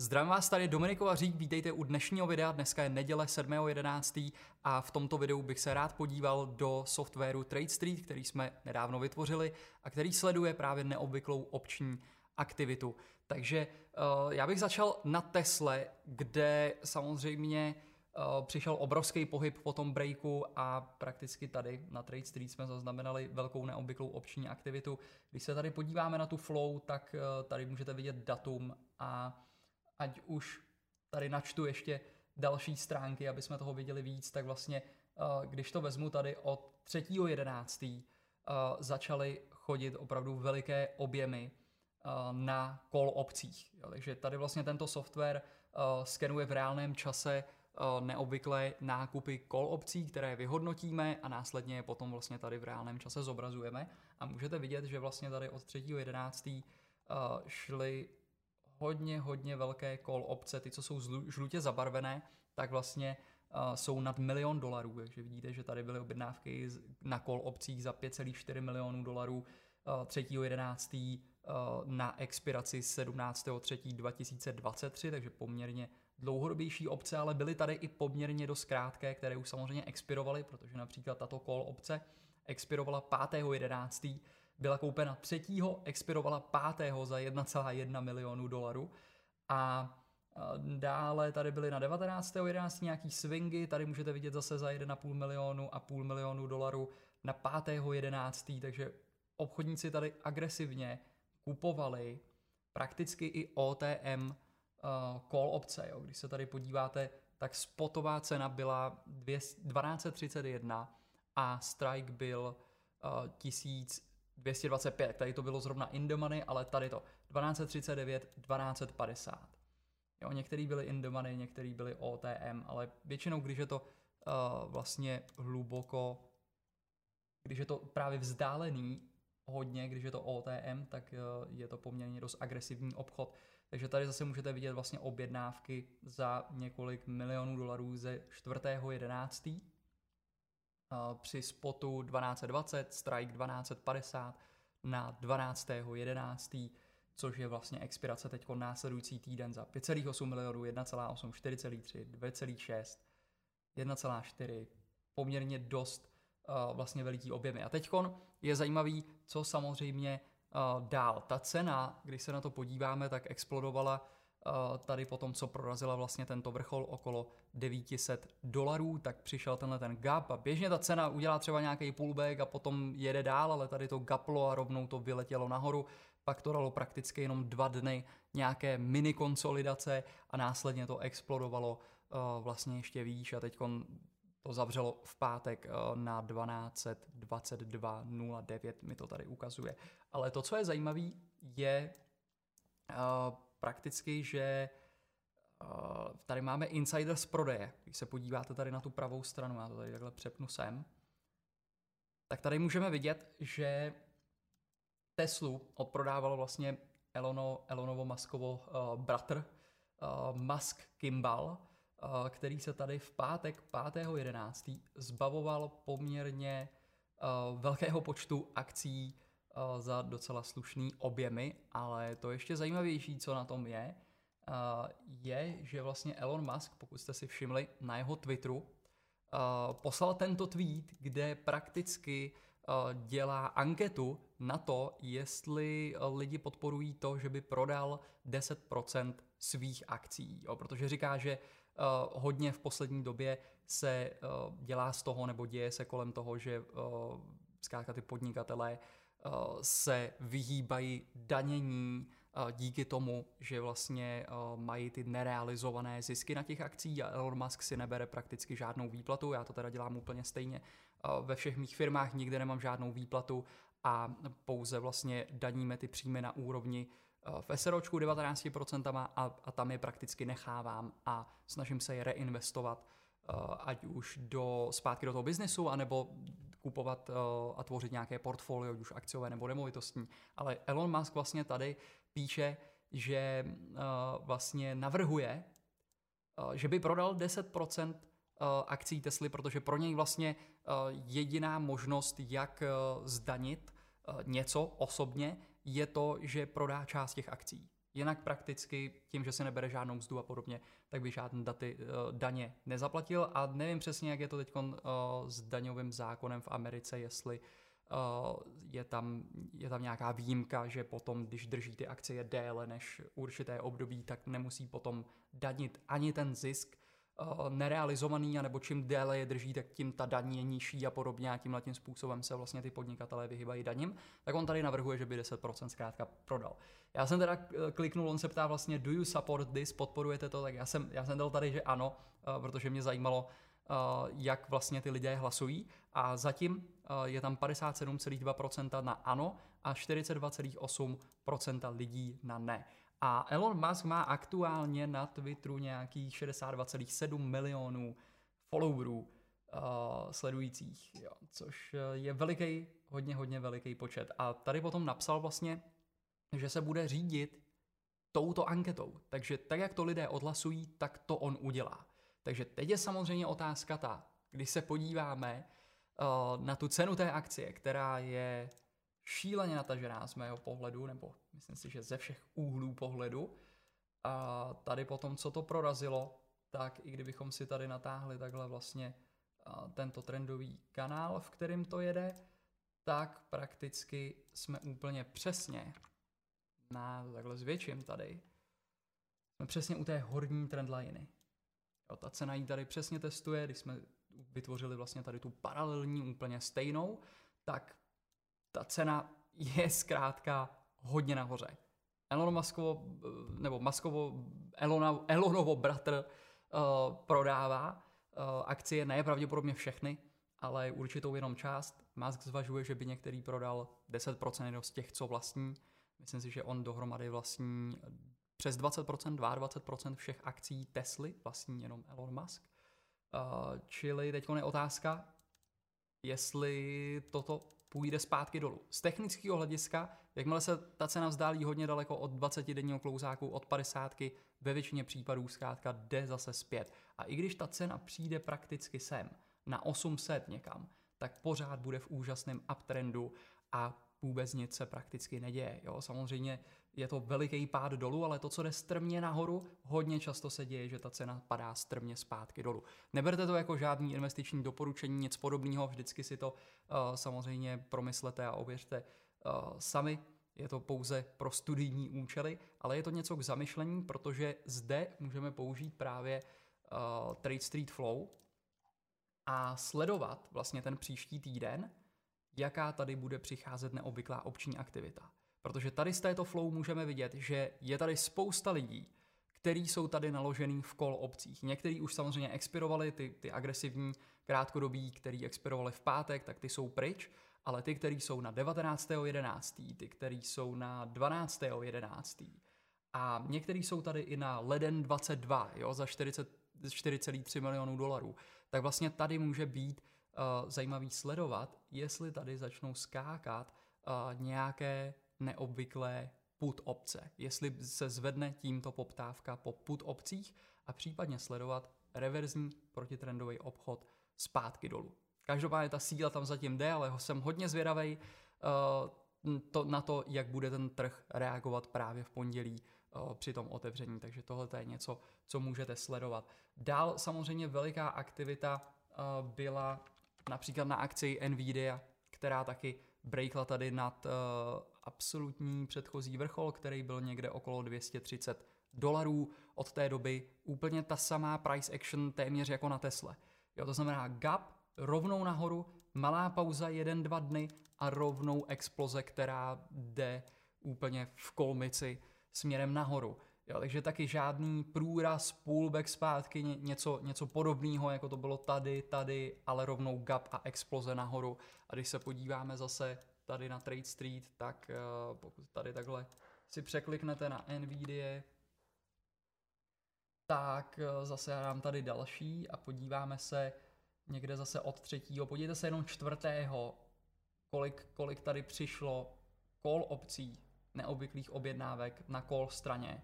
Zdravím vás tady Dominikova Řík, vítejte u dnešního videa, dneska je neděle 7.11. a v tomto videu bych se rád podíval do softwaru Trade Street, který jsme nedávno vytvořili a který sleduje právě neobvyklou opční aktivitu. Takže uh, já bych začal na Tesle, kde samozřejmě uh, přišel obrovský pohyb po tom breaku a prakticky tady na Trade Street jsme zaznamenali velkou neobvyklou opční aktivitu. Když se tady podíváme na tu flow, tak uh, tady můžete vidět datum a ať už tady načtu ještě další stránky, aby jsme toho viděli víc, tak vlastně, uh, když to vezmu tady od 3.11. Uh, začaly chodit opravdu veliké objemy na call opcích. Takže tady vlastně tento software skenuje v reálném čase neobvyklé nákupy call opcí, které vyhodnotíme a následně je potom vlastně tady v reálném čase zobrazujeme. A můžete vidět, že vlastně tady od 3.11. šly hodně, hodně velké call opce, ty, co jsou žlutě zabarvené, tak vlastně uh, jsou nad milion dolarů, takže vidíte, že tady byly objednávky na call opcích za 5,4 milionů dolarů, uh, 3.11. Uh, na expiraci 17.3.2023, takže poměrně dlouhodobější opce, ale byly tady i poměrně dost krátké, které už samozřejmě expirovaly, protože například tato call opce expirovala 5.11 byla koupena třetího, expirovala pátého za 1,1 milionu dolarů a Dále tady byly na 19.11. nějaký swingy, tady můžete vidět zase za 1,5 milionu a půl milionu dolarů na 5.11. Takže obchodníci tady agresivně kupovali prakticky i OTM uh, call opce. Jo. Když se tady podíváte, tak spotová cena byla 1231 a strike byl uh, 1000 225, tady to bylo zrovna in the money, ale tady to 1239, 1250. Jo, některý byly in the money, některý byly OTM, ale většinou, když je to uh, vlastně hluboko, když je to právě vzdálený hodně, když je to OTM, tak uh, je to poměrně dost agresivní obchod. Takže tady zase můžete vidět vlastně objednávky za několik milionů dolarů ze 4.11 při spotu 1220, strike 1250 na 12.11., což je vlastně expirace teď následující týden za 5,8 milionů, 1,8, 4,3, 2,6, 1,4, poměrně dost uh, vlastně veliký objemy. A teď je zajímavý, co samozřejmě uh, dál. Ta cena, když se na to podíváme, tak explodovala tady po tom, co prorazila vlastně tento vrchol okolo 900 dolarů, tak přišel tenhle ten gap a běžně ta cena udělá třeba nějaký pullback a potom jede dál, ale tady to gaplo a rovnou to vyletělo nahoru, pak to dalo prakticky jenom dva dny nějaké mini konsolidace a následně to explodovalo uh, vlastně ještě výš a teď to zavřelo v pátek uh, na 1222.09, mi to tady ukazuje. Ale to, co je zajímavé, je prakticky, že uh, tady máme insider z prodeje. Když se podíváte tady na tu pravou stranu, já to tady takhle přepnu sem, tak tady můžeme vidět, že Teslu odprodávalo vlastně Elono, Elonovo Muskovo uh, bratr uh, Musk Kimball, uh, který se tady v pátek 5.11. zbavoval poměrně uh, velkého počtu akcí Eh, za docela slušný objemy, ale to ještě zajímavější, co na tom je, eh, je, že vlastně Elon Musk, pokud jste si všimli na jeho Twitteru, eh, poslal tento tweet, kde prakticky dělá anketu na to, jestli lidi podporují to, že by prodal 10% svých akcí. Jo, protože říká, že hodně v poslední době se dělá z toho, nebo děje se kolem toho, že zkrátka ty podnikatelé Eh, se vyhýbají danění eh, díky tomu, že vlastně eh, mají ty nerealizované zisky na těch akcích a Elon Musk si nebere prakticky žádnou výplatu, já to teda dělám úplně stejně. Ve všech mých firmách nikde nemám žádnou výplatu a pouze vlastně daníme ty příjmy na úrovni v SROčku 19% a, a tam je prakticky nechávám a snažím se je reinvestovat ať už do zpátky do toho biznesu, anebo kupovat uh, a tvořit nějaké portfolio, už akciové nebo nemovitostní. Ale Elon Musk vlastně tady píše, že uh, vlastně navrhuje, uh, že by prodal 10% akcí Tesly, protože pro něj vlastně jediná možnost, jak zdanit něco osobně, je to, že prodá část těch akcí. Jinak prakticky tím, že se nebere žádnou mzdu a podobně, tak by žádné daty, uh, daně nezaplatil. A nevím přesně, jak je to teď uh, s daňovým zákonem v Americe, jestli uh, je, tam, je tam nějaká výjimka, že potom, když drží ty akcie déle než určité období, tak nemusí potom danit ani ten zisk, nerealizovaný, anebo čím déle je drží, tak tím ta daň je nižší a podobně a tímhle tím způsobem se vlastně ty podnikatelé vyhybají daním, tak on tady navrhuje, že by 10% zkrátka prodal. Já jsem teda eh, kliknul, on se ptá vlastně, do you support this, podporujete to, tak já jsem, já jsem dal tady, že ano, uh, protože mě zajímalo, jak vlastně ty lidé hlasují a zatím je tam 57,2% na ano a 42,8% lidí na ne. A Elon Musk má aktuálně na Twitteru nějakých 62,7 milionů followerů uh, sledujících, jo, což eh, je veliký, hodně, hodně veliký počet. A tady potom napsal vlastně, že se bude řídit touto anketou. Takže tak, jak to lidé odhlasují, tak to on udělá. Takže teď je samozřejmě otázka ta, když se podíváme uh, na tu cenu té akcie, která je šíleně natažená z mého pohledu, nebo myslím si, že ze všech úhlů pohledu. A tady potom, co to prorazilo, tak i kdybychom si tady natáhli takhle vlastně tento trendový kanál, v kterém to jede, tak prakticky jsme úplně přesně na takhle zvětším tady, jsme přesně u té horní trendliny. Jo, ta cena ji tady přesně testuje, když jsme vytvořili vlastně tady tu paralelní úplně stejnou, tak ta cena je zkrátka hodně nahoře. Elon Muskovo, nebo Muskovo, Elona, Elonovo bratr uh, prodává uh, akcie, ne pravděpodobně všechny, ale určitou jenom část. Musk zvažuje, že by některý prodal 10% jenom z těch, co vlastní. Myslím si, že on dohromady vlastní přes 20%, 22% všech akcí Tesly vlastní jenom Elon Musk. Uh, čili teď je otázka, jestli toto půjde zpátky dolů. Z technického hlediska, jakmile se ta cena vzdálí hodně daleko od 20 denního klouzáku, od 50, ve většině případů zkrátka jde zase zpět. A i když ta cena přijde prakticky sem, na 800 někam, tak pořád bude v úžasném uptrendu a vůbec nic se prakticky neděje. Jo? Samozřejmě je to veliký pád dolů, ale to, co jde strmě nahoru, hodně často se děje, že ta cena padá strmě zpátky dolů. Neberte to jako žádný investiční doporučení, nic podobného, vždycky si to uh, samozřejmě promyslete a ověřte uh, sami. Je to pouze pro studijní účely, ale je to něco k zamyšlení, protože zde můžeme použít právě uh, Trade Street Flow a sledovat vlastně ten příští týden, jaká tady bude přicházet neobvyklá obční aktivita. Protože tady z této flow můžeme vidět, že je tady spousta lidí, který jsou tady naložený v kol obcích. Někteří už samozřejmě expirovali, ty, ty agresivní krátkodobí, který expirovali v pátek, tak ty jsou pryč, ale ty, který jsou na 19.11., ty, který jsou na 12.11. A některý jsou tady i na leden 22, jo, za 4,3 milionů dolarů. Tak vlastně tady může být uh, zajímavý sledovat, jestli tady začnou skákat uh, nějaké neobvyklé put obce, jestli se zvedne tímto poptávka po put obcích a případně sledovat reverzní protitrendový obchod zpátky dolů. Každopádně ta síla tam zatím jde, ale jsem hodně zvědavý uh, to, na to, jak bude ten trh reagovat právě v pondělí uh, při tom otevření. Takže tohle je něco, co můžete sledovat. Dál samozřejmě veliká aktivita uh, byla například na akci Nvidia, která taky breakla tady nad uh, absolutní předchozí vrchol, který byl někde okolo 230 dolarů. Od té doby úplně ta samá price action téměř jako na Tesle. Jo, to znamená gap rovnou nahoru, malá pauza jeden, dva dny a rovnou exploze, která jde úplně v kolmici směrem nahoru. Jo, takže taky žádný průraz, pullback zpátky, něco, něco podobného, jako to bylo tady, tady, ale rovnou gap a exploze nahoru. A když se podíváme zase tady na Trade Street, tak uh, pokud tady takhle si překliknete na NVIDIA, tak uh, zase dám tady další a podíváme se někde zase od třetího. Podívejte se jenom čtvrtého, kolik, kolik tady přišlo call opcí, neobvyklých objednávek na call straně.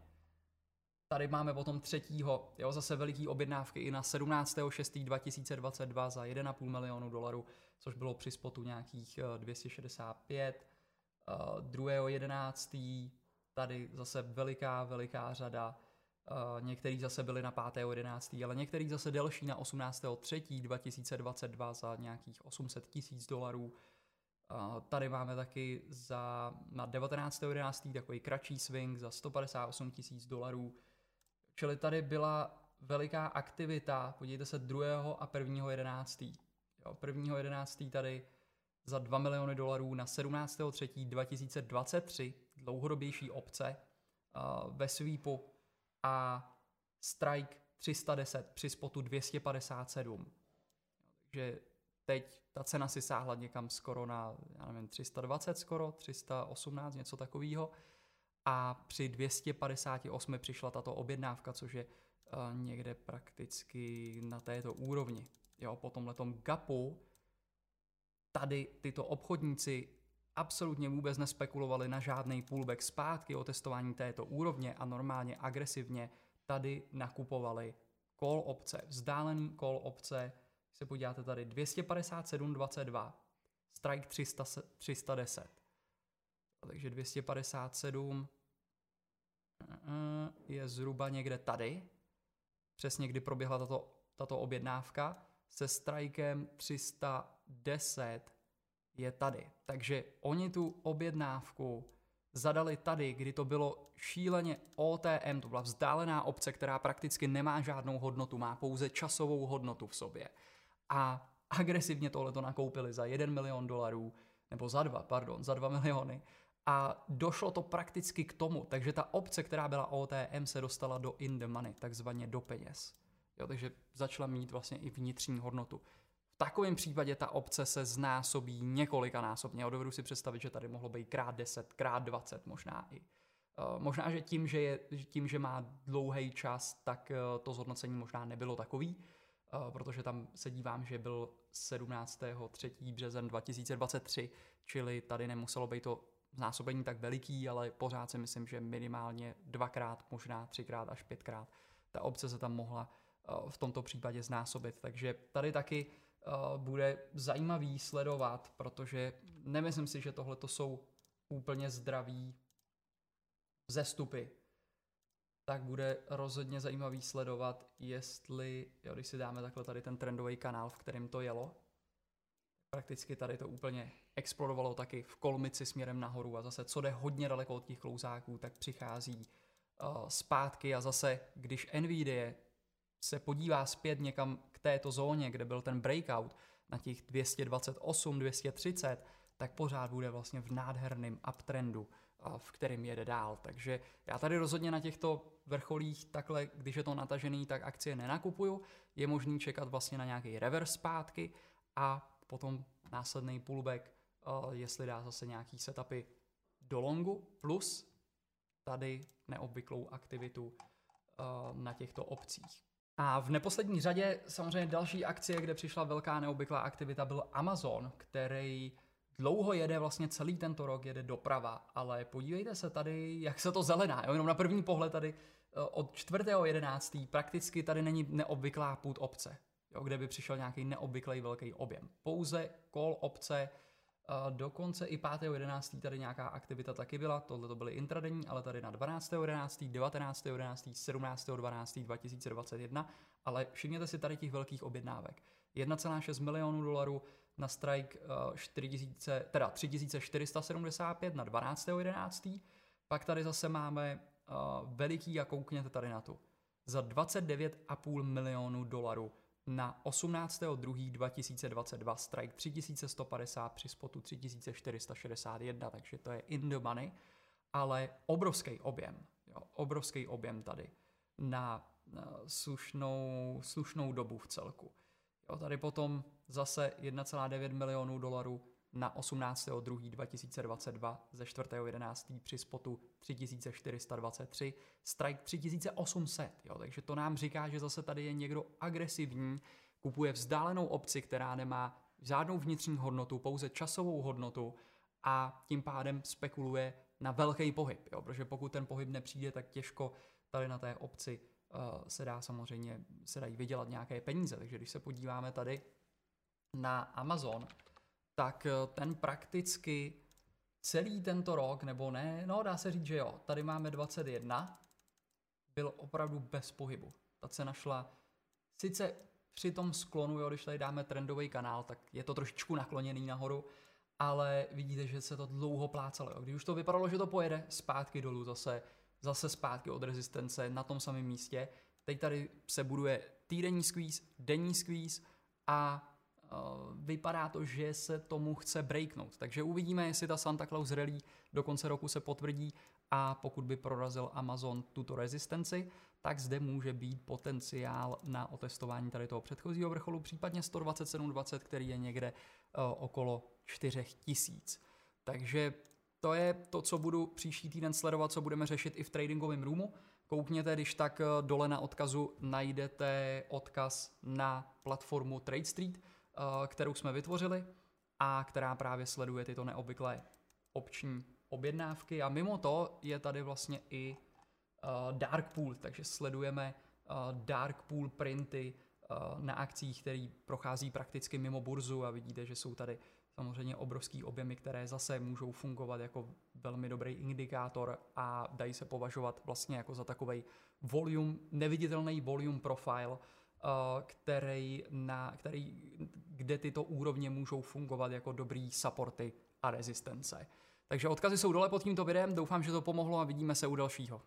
Tady máme potom třetího, jo, zase veliký objednávky i na 17.6.2022 za 1,5 milionu dolarů, což bylo při spotu nějakých 265. Uh, 2.11. tady zase veliká, veliká řada. Uh, některý zase byli na 5.11., ale některý zase delší na 18.3.2022 za nějakých 800 tisíc dolarů. Tady máme taky za, na 19.11. takový kratší swing za 158 tisíc dolarů. Čili tady byla veliká aktivita, podívejte se 2. a 1. 11. Jo, 1. 11. tady za 2 miliony dolarů na 17.3.2023 dlouhodobější opce uh, ve sweepu a strike 310 při spotu 257. Takže teď ta cena si sáhla někam skoro na, já nevím, 320 skoro, 318, něco takového. A při 258 přišla tato objednávka, což je uh, někde prakticky na této úrovni. Jo, po tomhletom gapu tady tyto obchodníci absolutně vůbec nespekulovali na žádný pullback zpátky o testování této úrovně a normálně agresivně tady nakupovali call opce, vzdálený call opce, se podíváte tady 257.22, strike 300, 310. Takže 257 je zhruba někde tady, přesně kdy proběhla tato, tato objednávka, se strikem 310 je tady. Takže oni tu objednávku zadali tady, kdy to bylo šíleně OTM, to byla vzdálená obce, která prakticky nemá žádnou hodnotu, má pouze časovou hodnotu v sobě. A agresivně tohle to nakoupili za 1 milion dolarů, nebo za dva, pardon, za 2 miliony. A došlo to prakticky k tomu, takže ta obce, která byla OTM, se dostala do in the money, takzvaně do peněz. Jo, takže začala mít vlastně i vnitřní hodnotu. V takovém případě ta obce se znásobí několika násobně. Dovedu si představit, že tady mohlo být krát 10, krát 20 možná i. Uh, možná, že tím, že, je, tím, že má dlouhý čas, tak uh, to zhodnocení možná nebylo takový, uh, protože tam se dívám, že byl 17. 3. březen 2023, čili tady nemuselo být to znásobení tak veliký, ale pořád si myslím, že minimálně dvakrát, možná třikrát až pětkrát ta obce se tam mohla v tomto případě znásobit. Takže tady taky uh, bude zajímavý sledovat, protože nemyslím si, že tohle to jsou úplně zdraví zestupy. Tak bude rozhodně zajímavý sledovat, jestli, jo, když si dáme takhle tady ten trendový kanál, v kterém to jelo, prakticky tady to úplně explodovalo taky v kolmici směrem nahoru a zase co jde hodně daleko od těch klouzáků, tak přichází uh, zpátky a zase, když Nvidia se podívá zpět někam k této zóně, kde byl ten breakout na těch 228, 230, tak pořád bude vlastně v nádherném uptrendu, v kterém jede dál. Takže já tady rozhodně na těchto vrcholích takhle, když je to natažený, tak akcie nenakupuju. Je možný čekat vlastně na nějaký reverse zpátky a potom následný pullback, jestli dá zase nějaký setupy do longu, plus tady neobvyklou aktivitu na těchto obcích. A v neposlední řadě samozřejmě další akcie, kde přišla velká neobvyklá aktivita, byl Amazon, který dlouho jede vlastně celý tento rok, jede doprava, ale podívejte se tady, jak se to zelená, jo? jenom na první pohled tady eh, od 4.11. prakticky tady není neobvyklá půd obce, jo? kde by přišel nějaký neobvyklý velký objem. Pouze kol obce, Dokonce i 5.11. tady nějaká aktivita taky byla, tohle to byly intradenní, ale tady na 12.11., 19.11., 17.12. 2021, ale všimněte si tady těch velkých objednávek. 1,6 milionů dolarů na strike 4000, uh, teda 3475 na 12.11. Pak tady zase máme uh, veliký a koukněte tady na tu. Za 29,5 milionů dolarů na 18.2.2022 strike 3150 při spotu 3461, takže to je in the money, ale obrovský objem, jo, obrovský objem tady na, na slušnou, slušnou dobu v celku. Jo, tady potom zase 1,9 milionů dolarů na 18.2.2022 ze 4.11. při spotu 3423, strike 3800, jo, takže to nám říká, že zase tady je někdo agresivní, kupuje vzdálenou opci, která nemá žádnou vnitřní hodnotu, pouze časovou hodnotu a tím pádem spekuluje na velký pohyb, jo, protože pokud ten pohyb nepřijde, tak těžko tady na té opci uh, se dá samozřejmě, se dají vydělat nějaké peníze, takže když se podíváme tady na Amazon, tak eh, ten prakticky celý tento rok, nebo ne, no dá se říct, že jo, tady máme 21, byl opravdu bez pohybu. Ta cena šla sice při tom sklonu, jo, když tady dáme trendový kanál, tak je to trošičku nakloněný nahoru, ale vidíte, že se to dlouho plácalo. Jo. Když už to vypadalo, že to pojede zpátky dolů zase, zase zpátky od rezistence na tom samém místě, teď tady se buduje týdenní squeeze, denní squeeze a vypadá to, že se tomu chce breaknout. Takže uvidíme, jestli ta Santa Claus Rally do konce roku se potvrdí a pokud by prorazil Amazon tuto rezistenci, tak zde může být potenciál na otestování tady toho předchozího vrcholu, případně 127.20, který je někde uh, okolo 4000. Takže to je to, co budu příští týden sledovat, co budeme řešit i v tradingovém roomu. Koukněte, když tak eh, dole na odkazu najdete odkaz na platformu TradeStreet, eh, kterou jsme vytvořili a která právě sleduje tyto neobvyklé opční objednávky. A mimo to je tady vlastně i eh, Dark Pool, takže sledujeme Dark Pool printy na akcích, který prochází prakticky mimo burzu a vidíte, že jsou tady samozřejmě obrovský objemy, které zase můžou fungovat jako velmi dobrý indikátor a dají se považovat vlastně jako za takový volume, neviditelný volume profile, který, na, který, kde tyto úrovně můžou fungovat jako dobrý supporty a rezistence. Takže odkazy jsou dole pod tímto videem, doufám, že to pomohlo a vidíme se u dalšího.